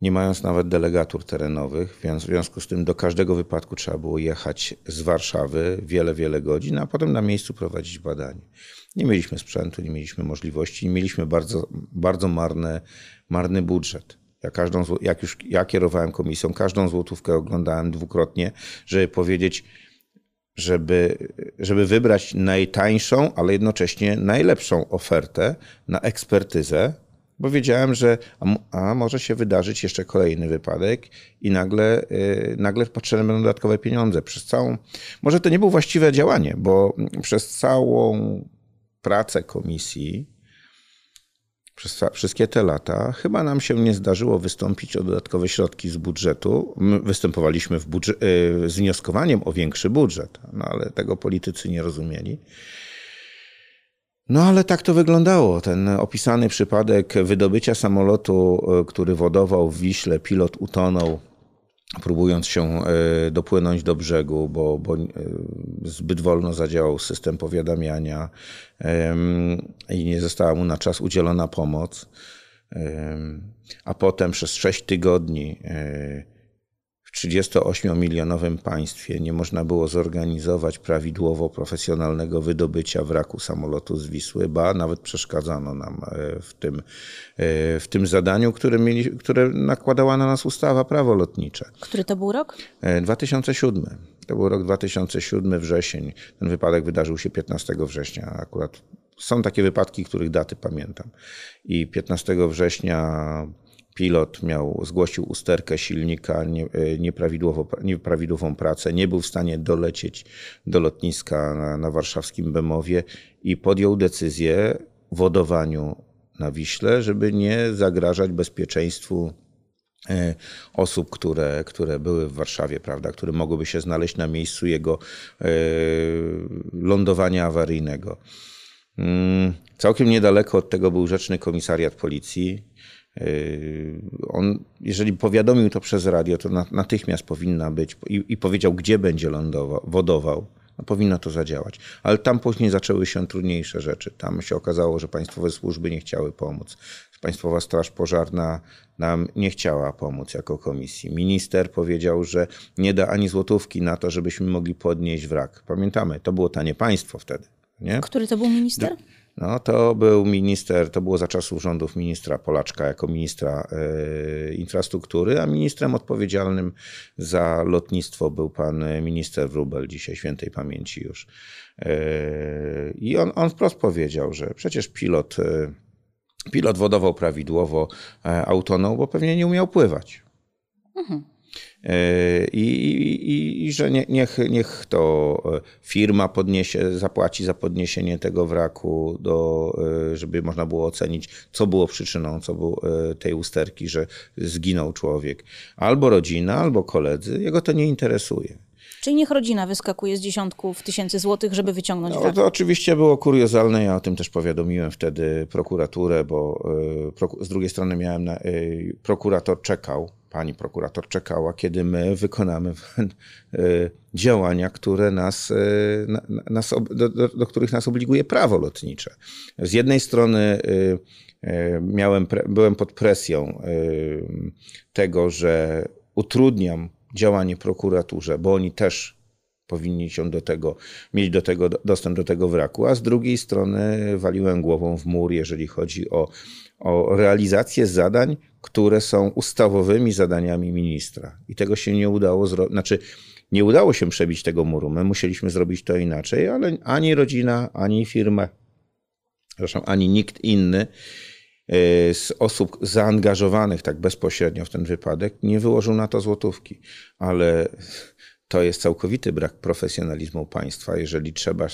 nie mając nawet delegatur terenowych. W związku z tym do każdego wypadku trzeba było jechać z Warszawy wiele, wiele godzin, a potem na miejscu prowadzić badanie. Nie mieliśmy sprzętu, nie mieliśmy możliwości, nie mieliśmy bardzo, bardzo marny, marny budżet. Ja każdą, jak już ja kierowałem komisją, każdą złotówkę oglądałem dwukrotnie, żeby powiedzieć, żeby, żeby wybrać najtańszą, ale jednocześnie najlepszą ofertę na ekspertyzę, bo wiedziałem, że a, a może się wydarzyć jeszcze kolejny wypadek i nagle, yy, nagle potrzebne będą dodatkowe pieniądze. Przez całą, może to nie było właściwe działanie, bo przez całą pracę komisji przez wszystkie te lata chyba nam się nie zdarzyło wystąpić o dodatkowe środki z budżetu. My występowaliśmy y, z wnioskowaniem o większy budżet, no ale tego politycy nie rozumieli. No ale tak to wyglądało. Ten opisany przypadek wydobycia samolotu, y, który wodował w Wiśle, pilot utonął próbując się e, dopłynąć do brzegu, bo, bo e, zbyt wolno zadziałał system powiadamiania i nie została mu na czas udzielona pomoc. A potem przez sześć tygodni e, w 38-milionowym państwie nie można było zorganizować prawidłowo profesjonalnego wydobycia wraku samolotu z Wisły, ba nawet przeszkadzano nam e, w tym, e, w tym zadaniu, które, mieli, które nakładała na nas ustawa prawo lotnicze. Który to był rok? 2007. E, to był rok 2007, wrzesień. Ten wypadek wydarzył się 15 września. Akurat są takie wypadki, których daty pamiętam. I 15 września pilot miał, zgłosił usterkę silnika, nie, e, nieprawidłową pracę, nie był w stanie dolecieć do lotniska na, na warszawskim Bemowie i podjął decyzję wodowaniu na Wiśle, żeby nie zagrażać bezpieczeństwu e, osób, które, które były w Warszawie, prawda, które mogłyby się znaleźć na miejscu jego e, lądowania awaryjnego. Mm, całkiem niedaleko od tego był Rzeczny Komisariat Policji. Yy, on, jeżeli powiadomił to przez radio, to natychmiast powinna być i, i powiedział, gdzie będzie lądował, wodował. no powinno to zadziałać. Ale tam później zaczęły się trudniejsze rzeczy. Tam się okazało, że państwowe służby nie chciały pomóc. Państwowa Straż Pożarna nam nie chciała pomóc jako komisji. Minister powiedział, że nie da ani złotówki na to, żebyśmy mogli podnieść wrak. Pamiętamy, to było tanie państwo wtedy. Nie? Który to był minister? No, to był minister, to było za czasów rządów ministra Polaczka jako ministra e, infrastruktury, a ministrem odpowiedzialnym za lotnictwo był pan minister Wrubel, dzisiaj świętej pamięci już. E, I on, on wprost powiedział, że przecież pilot, e, pilot wodował prawidłowo e, autoną, bo pewnie nie umiał pływać. E, I, i, I, że nie, niech, niech to e, firma podniesie, zapłaci za podniesienie tego wraku, do, e, żeby można było ocenić, co było przyczyną co było tej usterki, że zginął człowiek. Albo rodzina, albo koledzy. Jego to nie interesuje. Czyli niech rodzina wyskakuje z dziesiątków tysięcy złotych, żeby wyciągnąć No, to oczywiście było kuriozalne. Ja o tym też powiadomiłem wtedy prokuraturę, bo proku- z drugiej strony miałem na, y, prokurator czekał, pani prokurator czekała, kiedy my wykonamy y, działania, które nas, na- na- nas do, do, do których nas obliguje prawo lotnicze. Z jednej strony miałem, byłem pod presją tego, że utrudniam działanie prokuraturze, bo oni też powinni się do tego, mieć do tego dostęp do tego wraku, a z drugiej strony waliłem głową w mur, jeżeli chodzi o, o realizację zadań, które są ustawowymi zadaniami ministra. I tego się nie udało zrobić. Znaczy, nie udało się przebić tego muru. My musieliśmy zrobić to inaczej, ale ani rodzina, ani firma, przepraszam, ani nikt inny z osób zaangażowanych tak bezpośrednio w ten wypadek nie wyłożył na to złotówki. Ale to jest całkowity brak profesjonalizmu państwa, jeżeli trzeba,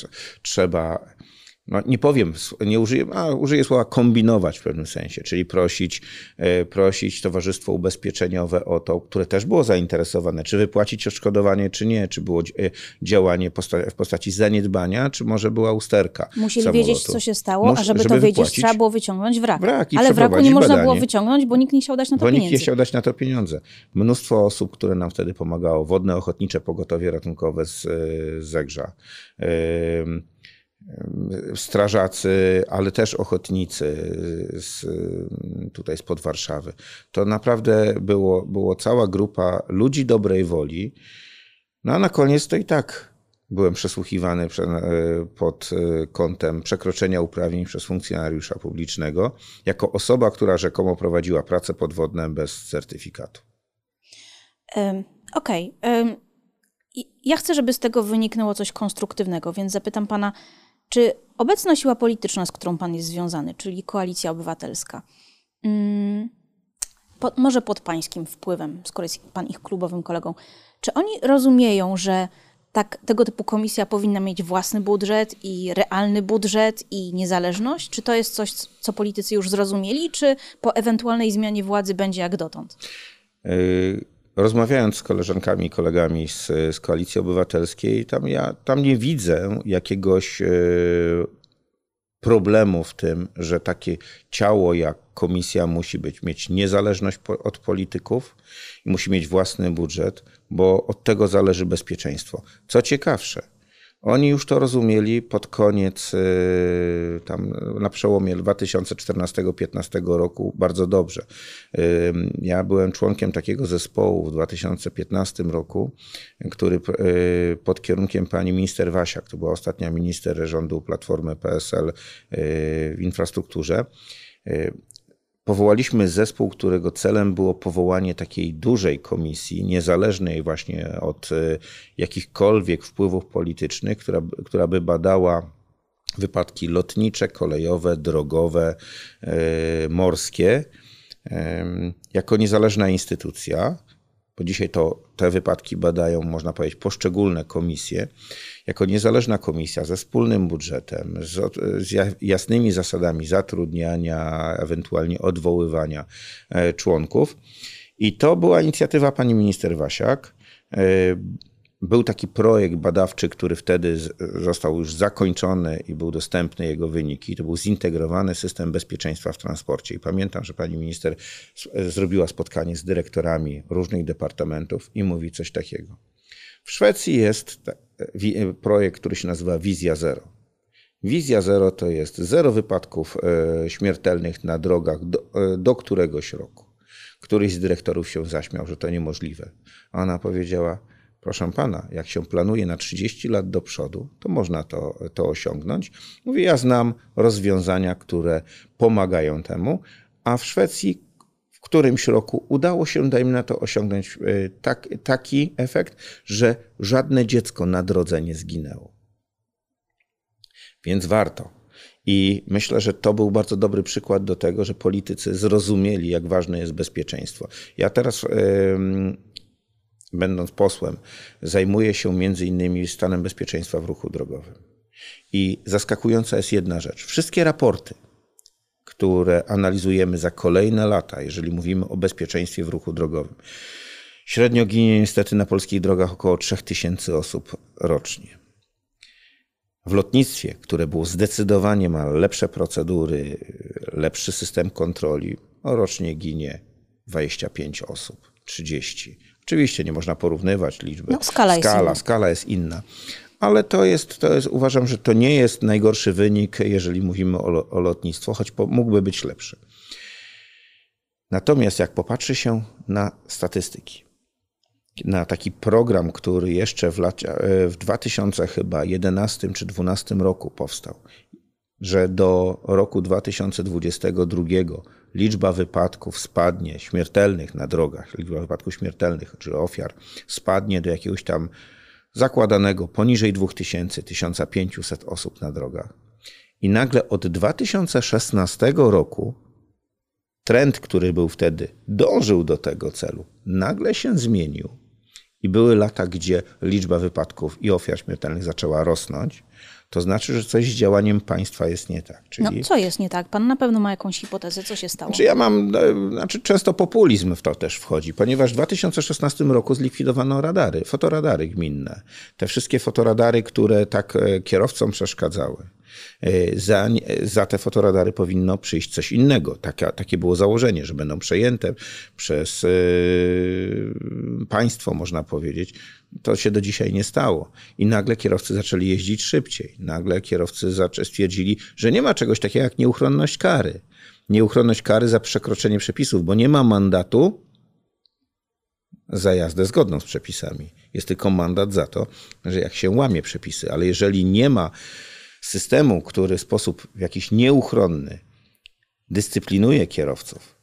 trzeba no nie powiem, nie użyję, a użyję słowa kombinować w pewnym sensie, czyli prosić, e, prosić Towarzystwo Ubezpieczeniowe o to, które też było zainteresowane, czy wypłacić odszkodowanie, czy nie, czy było e, działanie w postaci zaniedbania, czy może była usterka Musieli samolotu. wiedzieć, co się stało, Mus- a żeby, to żeby wiedzieć, wypłacić trzeba było wyciągnąć wrak. wrak Ale wraku nie można było badanie. wyciągnąć, bo nikt nie chciał dać na to Bo nikt nie pieniędzy. chciał dać na to pieniądze. Mnóstwo osób, które nam wtedy pomagało, Wodne Ochotnicze Pogotowie Ratunkowe z, e, z Zegrza, Ym, ym, strażacy, ale też ochotnicy z, tutaj spod Warszawy. To naprawdę było, było cała grupa ludzi dobrej woli. No a na koniec to i tak byłem przesłuchiwany prze- e, pod e, kątem przekroczenia uprawnień przez funkcjonariusza publicznego, jako osoba, która rzekomo prowadziła pracę podwodne bez certyfikatu. Okej. i- Ja chcę, żeby z tego wyniknęło coś konstruktywnego, więc zapytam pana, czy obecna siła polityczna, z którą pan jest związany, czyli Koalicja Obywatelska, mm, pod, może pod pańskim wpływem, skoro jest pan ich klubowym kolegą, czy oni rozumieją, że tak, tego typu komisja powinna mieć własny budżet i realny budżet i niezależność? Czy to jest coś, co politycy już zrozumieli, czy po ewentualnej zmianie władzy będzie jak dotąd? Yy, Rozmawiając z koleżankami i kolegami z, z Koalicji Obywatelskiej, tam ja tam nie widzę jakiegoś yy, problemu w tym, że takie ciało jak komisja musi być, mieć niezależność od polityków i musi mieć własny budżet, bo od tego zależy bezpieczeństwo. Co ciekawsze, oni już to rozumieli pod koniec, yy, tam na przełomie 2014-2015 roku bardzo dobrze. Ja byłem członkiem takiego zespołu w 2015 roku, który yy, pod kierunkiem pani minister Wasiak, to była ostatnia minister rządu Platformy PSL yy, w infrastrukturze, Powołaliśmy zespół, którego celem było powołanie takiej dużej komisji, niezależnej właśnie od e, jakichkolwiek wpływów politycznych, która, która by badała wypadki lotnicze, kolejowe, drogowe, e, morskie, jako niezależna instytucja, bo dzisiaj to te wypadki badają, można powiedzieć, poszczególne komisje, jako niezależna komisja ze wspólnym budżetem, z, z ja- jasnymi zasadami zatrudniania, ewentualnie odwoływania e, członków. I to była inicjatywa pani minister Wasiak. E, Był taki projekt badawczy, który wtedy został już zakończony i był dostępny jego wyniki. To był zintegrowany system bezpieczeństwa w transporcie. I pamiętam, że pani minister zrobiła spotkanie z dyrektorami różnych departamentów i mówi coś takiego. W Szwecji jest projekt, który się nazywa Wizja Zero. Wizja Zero to jest zero wypadków śmiertelnych na drogach do, do któregoś roku. Któryś z dyrektorów się zaśmiał, że to niemożliwe. Ona powiedziała, proszę pana, jak się planuje na 30 lat do przodu, to można to, to osiągnąć. Mówię, ja znam rozwiązania, które pomagają temu, a w Szwecji w którymś roku udało się, dajmy na to, osiągnąć e, tak, taki efekt, że żadne dziecko na drodze nie zginęło. Więc warto. I myślę, że to był bardzo dobry przykład do tego, że politycy zrozumieli, jak ważne jest bezpieczeństwo. Ja teraz, będąc posłem, zajmuję się między innymi stanem bezpieczeństwa w ruchu drogowym. I zaskakująca jest jedna rzecz. Wszystkie raporty, które analizujemy za kolejne lata, jeżeli mówimy o bezpieczeństwie w ruchu drogowym, średnio ginie niestety na polskich drogach około 3000 osób rocznie. W lotnictwie, które było zdecydowanie ma lepsze procedury, lepszy system kontroli, rocznie ginie 25 osób, 30. Oczywiście nie można porównywać liczby. No, skala, skala, jest skala jest inna. Ale to jest, to jest, uważam, że to nie jest najgorszy wynik, jeżeli mówimy o, o lotnictwo, choć po, mógłby być lepszy. Natomiast jak popatrzy się na statystyki, na taki program, który jeszcze w, lat, e, w 2011 czy 2012 roku powstał, że do roku 2022 liczba wypadków spadnie, śmiertelnych na drogach, liczba wypadków śmiertelnych czy ofiar spadnie do jakiegoś tam zakładanego poniżej 2000, 1500 osób na drogach. I nagle od 2016 roku trend, który był wtedy, dążył do tego celu, nagle się zmienił i były lata, gdzie liczba wypadków i ofiar śmiertelnych zaczęła rosnąć, to znaczy, że coś z działaniem państwa jest nie tak. Czyli... No, co jest nie tak? Pan na pewno ma jakąś hipotezę, co się stało? Znaczy ja mam, e, znaczy często populizm w to też wchodzi, ponieważ w 2016 roku zlikwidowano radary, fotoradary gminne. Te wszystkie fotoradary, które tak e, kierowcom przeszkadzały. E, za, za te fotoradary powinno przyjść coś innego. Taka, takie było założenie, że będą przejęte przez yy, państwo, można powiedzieć. To się do dzisiaj nie stało. I nagle kierowcy zaczęli jeździć szybciej. Nagle kierowcy stwierdzili, że nie ma czegoś takiego jak nieuchronność kary. Nieuchronność kary za przekroczenie przepisów, bo nie ma mandatu za jazdę zgodną z przepisami. Jest tylko mandat za to, że jak się łamie przepisy, ale jeżeli nie ma systemu, który w sposób jakiś nieuchronny dyscyplinuje kierowców,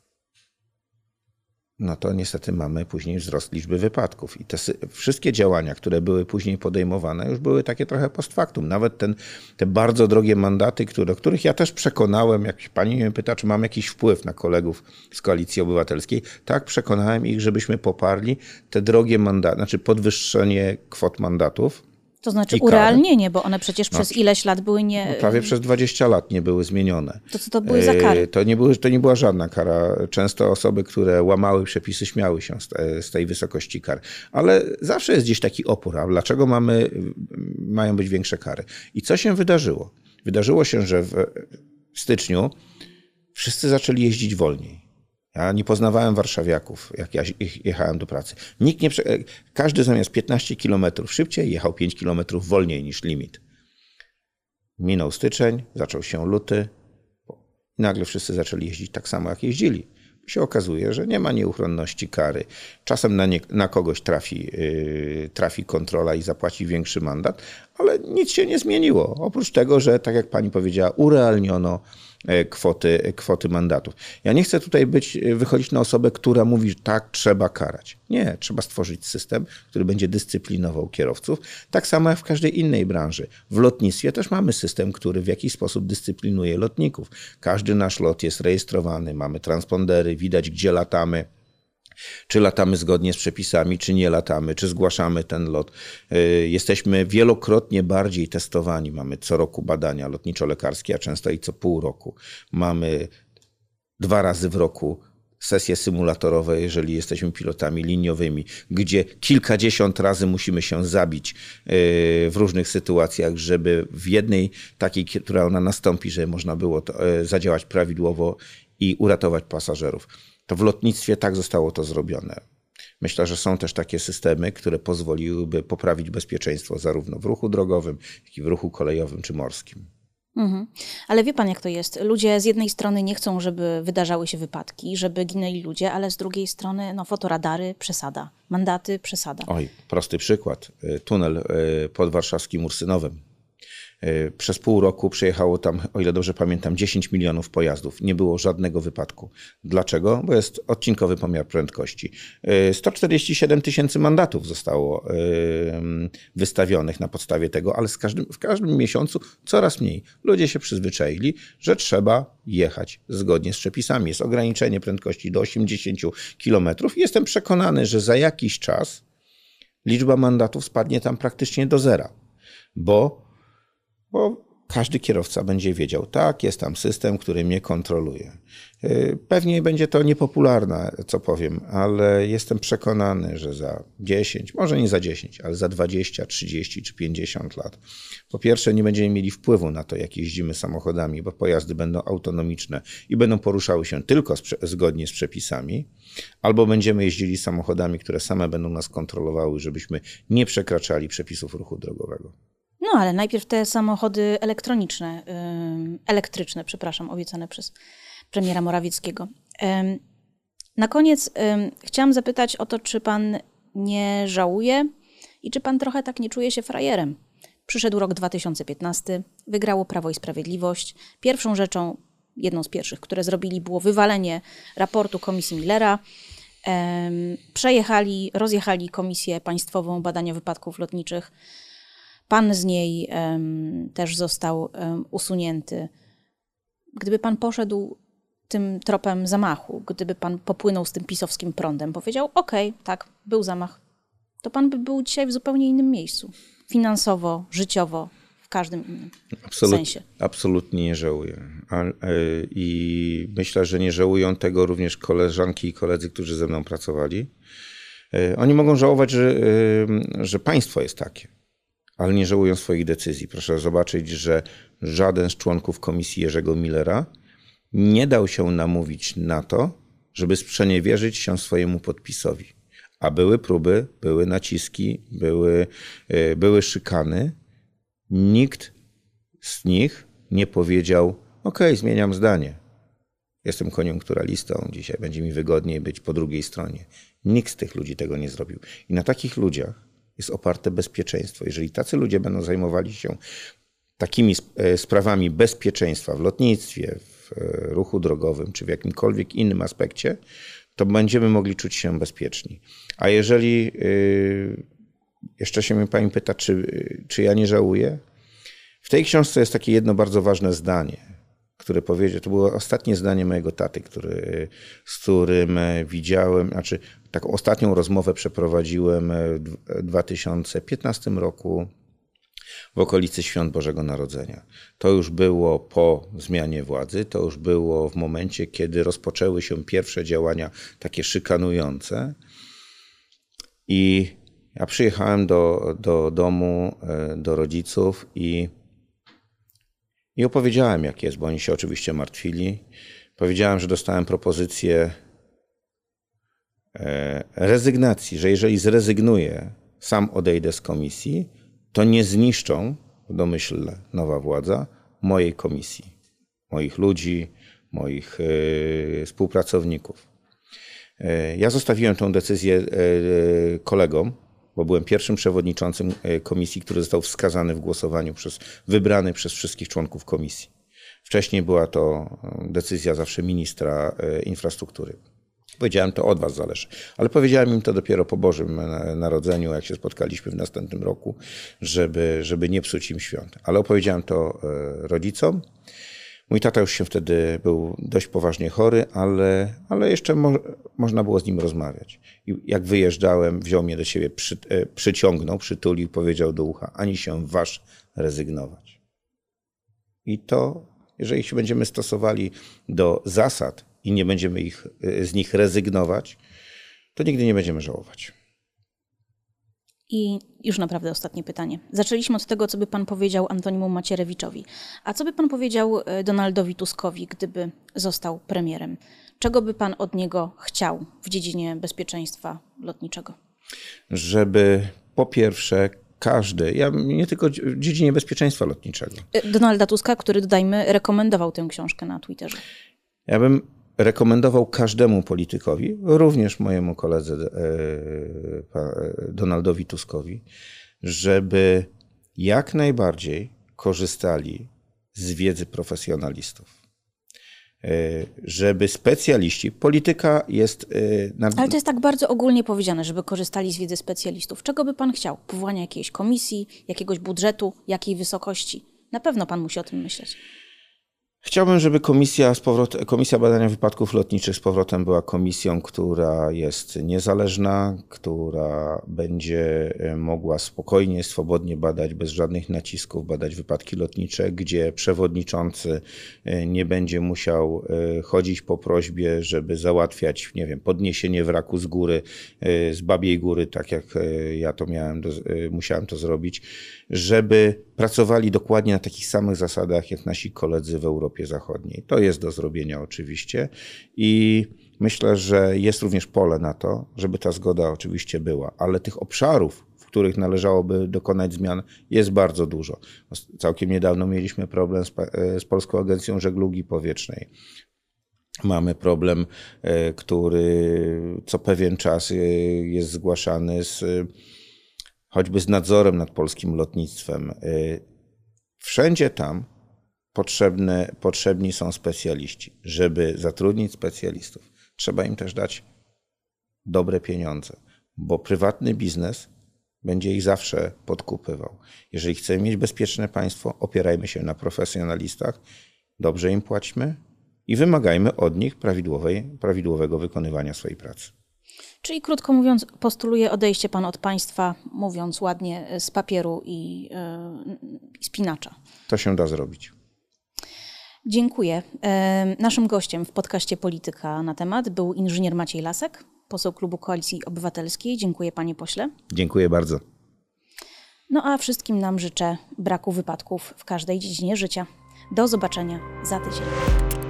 no to niestety mamy później wzrost liczby wypadków. I te wszystkie działania, które były później podejmowane, już były takie trochę post factum. Nawet ten, te bardzo drogie mandaty, które, których ja też przekonałem, jak pani mnie pyta, czy mam jakiś wpływ na kolegów z Koalicji Obywatelskiej, tak przekonałem ich, żebyśmy poparli te drogie mandaty, znaczy podwyższenie kwot mandatów to znaczy urealnienie, bo one przecież no, przez ileś lat były nie... No, prawie przez 20 lat nie były zmienione. To co to były za kary? E, to nie, były, to nie była żadna kara. Często osoby, które łamały przepisy, śmiały się z, z tej wysokości kar. Ale zawsze jest gdzieś taki opór. A dlaczego mamy, mają być większe kary? I co się wydarzyło? Wydarzyło się, że w styczniu wszyscy zaczęli jeździć wolniej. Ja nie poznawałem warszawiaków, jak ja jechałem do pracy. Nikt nie, każdy zamiast 15 km szybciej jechał 5 km wolniej niż limit. Minął styczeń, zaczął się luty i nagle wszyscy zaczęli jeździć tak samo, jak jeździli. Się okazuje, że nie ma nieuchronności kary. Czasem na, nie, na kogoś trafi, yy, trafi kontrola i zapłaci większy mandat, ale nic się nie zmieniło. Oprócz tego, że tak jak pani powiedziała, urealniono kwoty, kwoty mandatów. Ja nie chcę tutaj być, e, wychodzić na osobę, która mówi, że tak, trzeba karać. Nie, trzeba stworzyć system, który będzie dyscyplinował kierowców, tak samo jak w każdej innej branży. W lotnictwie też mamy system, który w jakiś sposób dyscyplinuje lotników. Każdy nasz lot jest rejestrowany, mamy transpondery, widać gdzie latamy czy latamy zgodnie z przepisami, czy nie latamy, czy zgłaszamy ten lot. Y, jesteśmy wielokrotnie bardziej testowani. Mamy co roku badania lotniczo-lekarskie, a często i co pół roku. Mamy dwa razy w roku sesje symulatorowe, jeżeli jesteśmy pilotami liniowymi, gdzie kilkadziesiąt razy musimy się zabić y, w różnych sytuacjach, żeby w jednej takiej, która ona nastąpi, żeby można było y, zadziałać prawidłowo i uratować pasażerów to w lotnictwie tak zostało to zrobione. Myślę, że są też takie systemy, które pozwoliłyby poprawić bezpieczeństwo zarówno w ruchu drogowym, jak i w ruchu kolejowym czy morskim. Mhm. Ale wie pan, jak to jest? Ludzie z jednej strony nie chcą, żeby wydarzały się wypadki, żeby ginęli ludzie, ale z drugiej strony no, fotoradary przesada, mandaty przesada. Oj, prosty przykład. Y, tunel y, pod warszawskim Ursynowem przez pół roku przyjechało tam, o ile dobrze pamiętam, 10 milionów pojazdów. Nie było żadnego wypadku. Dlaczego? Bo jest odcinkowy pomiar prędkości. 147 e, tysięcy mandatów zostało e, wystawionych na podstawie tego, ale z każdym, w każdym miesiącu coraz mniej. Ludzie się przyzwyczaili, że trzeba jechać zgodnie z przepisami. Jest ograniczenie prędkości do 80 km. Jestem przekonany, że za jakiś czas liczba mandatów spadnie tam praktycznie do zera, bo bo każdy kierowca będzie wiedział, tak, jest tam system, który mnie kontroluje. Y, pewnie będzie to niepopularne, co powiem, ale jestem przekonany, że za 10, może nie za 10, ale za 20, 30 czy 50 lat, po pierwsze, nie będziemy mieli wpływu na to, jak jeździmy samochodami, bo pojazdy będą autonomiczne i będą poruszały się tylko zgodnie z przepisami, albo będziemy jeździli samochodami, które same będą nas kontrolowały, żebyśmy nie przekraczali przepisów ruchu drogowego. No, ale najpierw te samochody elektroniczne, elektryczne, przepraszam, obiecane przez premiera Morawieckiego. Na koniec chciałam zapytać o to, czy pan nie żałuje i czy pan trochę tak nie czuje się frajerem. Przyszedł rok 2015, wygrało Prawo i Sprawiedliwość. Pierwszą rzeczą, jedną z pierwszych, które zrobili, było wywalenie raportu Komisji Millera. Przejechali, rozjechali Komisję Państwową Badania Wypadków Lotniczych Pan z niej um, też został um, usunięty. Gdyby pan poszedł tym tropem zamachu, gdyby pan popłynął z tym pisowskim prądem, powiedział: OK, tak, był zamach, to pan by był dzisiaj w zupełnie innym miejscu. Finansowo, życiowo, w każdym innym Absolut, sensie. Absolutnie nie żałuję. E, I myślę, że nie żałują tego również koleżanki i koledzy, którzy ze mną pracowali. E, oni mogą żałować, że, e, że państwo jest takie ale nie żałują swoich decyzji. Proszę zobaczyć, że żaden z członków komisji Jerzego Millera nie dał się namówić na to, żeby sprzeniewierzyć się swojemu podpisowi. A były próby, były naciski, były, e, były szykany. Nikt z nich nie powiedział: OK, zmieniam zdanie. Jestem koniunkturalistą, dzisiaj będzie mi wygodniej być po drugiej stronie. Nikt z tych ludzi tego nie zrobił. I na takich ludziach jest oparte bezpieczeństwo. Jeżeli tacy ludzie będą zajmowali się takimi e, sprawami bezpieczeństwa w lotnictwie, w e, ruchu drogowym czy w jakimkolwiek innym aspekcie, to będziemy mogli czuć się bezpieczni. A jeżeli e, jeszcze się mnie pani pyta, czy, czy ja nie żałuję? W tej książce jest takie jedno bardzo ważne zdanie, które powiedział, to było ostatnie zdanie mojego taty, który, z którym widziałem, znaczy Taką ostatnią rozmowę przeprowadziłem w 2015 roku w okolicy Świąt Bożego Narodzenia. To już było po zmianie władzy, to już było w momencie, kiedy rozpoczęły się pierwsze działania takie szykanujące. I ja przyjechałem do, do domu, e, do rodziców i, i opowiedziałem, jak jest, bo oni się oczywiście martwili. Powiedziałem, że dostałem propozycję E, rezygnacji, że jeżeli zrezygnuję, sam odejdę z komisji, to nie zniszczą, w domyśle nowa władza, mojej komisji, moich ludzi, moich e, współpracowników. E, ja zostawiłem tę decyzję kolegom, bo byłem pierwszym przewodniczącym komisji, który został wskazany w głosowaniu przez, wybrany przez wszystkich członków komisji. Wcześniej była to decyzja zawsze ministra infrastruktury. Powiedziałem, to od was zależy. Ale powiedziałem im to dopiero po Bożym Narodzeniu, jak się spotkaliśmy w następnym roku, żeby, żeby nie psuć im świąt. Ale opowiedziałem to e, rodzicom. Mój tata już się wtedy był dość poważnie chory, ale, ale jeszcze mo można było z nim rozmawiać. I jak wyjeżdżałem, wziął mnie do siebie, przy, e, przyciągnął, przytulił, powiedział do ucha, ani się wasz rezygnować. I to, jeżeli się będziemy stosowali do zasad i nie będziemy ich, y, z nich rezygnować, to nigdy nie będziemy żałować. I już naprawdę ostatnie pytanie. Zaczęliśmy od tego, co by pan powiedział Antonimu Macierewiczowi. A co by pan powiedział y, Donaldowi Tuskowi, gdyby został premierem? Czego by pan od niego chciał w dziedzinie bezpieczeństwa lotniczego? Żeby po pierwsze każdy, ja nie tylko w dziedzinie bezpieczeństwa lotniczego. Donalda Tuska, który dodajmy, rekomendował tę książkę na Twitterze. Ja bym rekomendował każdemu politykowi, również mojemu koledze Donaldowi Tuskowi, żeby jak najbardziej korzystali z wiedzy profesjonalistów. Żeby specjaliści, polityka jest. Nad... Ale to jest tak bardzo ogólnie powiedziane, żeby korzystali z wiedzy specjalistów. Czego by pan chciał? Powołania jakiejś komisji, jakiegoś budżetu, jakiej wysokości? Na pewno pan musi o tym myśleć. Chciałbym, żeby komisja, z powrotem, komisja Badania Wypadków Lotniczych z powrotem była komisją, która jest niezależna, która będzie e, mogła spokojnie, swobodnie badać, bez żadnych nacisków, badać wypadki lotnicze, gdzie przewodniczący e, nie będzie musiał e, chodzić po prośbie, żeby załatwiać, nie wiem, podniesienie wraku z góry, z babiej góry, tak jak ja to miałem, musiałem to zrobić, żeby pracowali dokładnie na takich samych zasadach jak nasi koledzy w Europie Zachodniej. To jest do zrobienia oczywiście i myślę, że jest również pole na to, żeby ta zgoda oczywiście była, ale tych obszarów, w których należałoby dokonać zmian, jest bardzo dużo. Całkiem niedawno mieliśmy problem z, z Polską Agencją Żeglugi Powietrznej. Mamy problem, e, który co pewien czas e, jest zgłaszany z choćby z nadzorem nad polskim lotnictwem. Wszędzie tam potrzebne, potrzebni są specjaliści. Żeby zatrudnić specjalistów, trzeba im też dać dobre pieniądze, bo prywatny biznes będzie ich zawsze podkupywał. Jeżeli chcemy mieć bezpieczne państwo, opierajmy się na profesjonalistach, dobrze im płaćmy i wymagajmy od nich prawidłowej, prawidłowego wykonywania swojej pracy. Czyli krótko mówiąc, postuluje odejście pan od państwa, mówiąc ładnie, z papieru i, yy, spinacza. To się da zrobić. Dziękuję. Naszym gościem w podcaście Polityka na temat był inżynier Maciej Lasek, poseł Klubu Koalicji Obywatelskiej. Dziękuję panie pośle. Dziękuję bardzo. No a wszystkim nam życzę braku wypadków w każdej dziedzinie życia. Do zobaczenia za tydzień.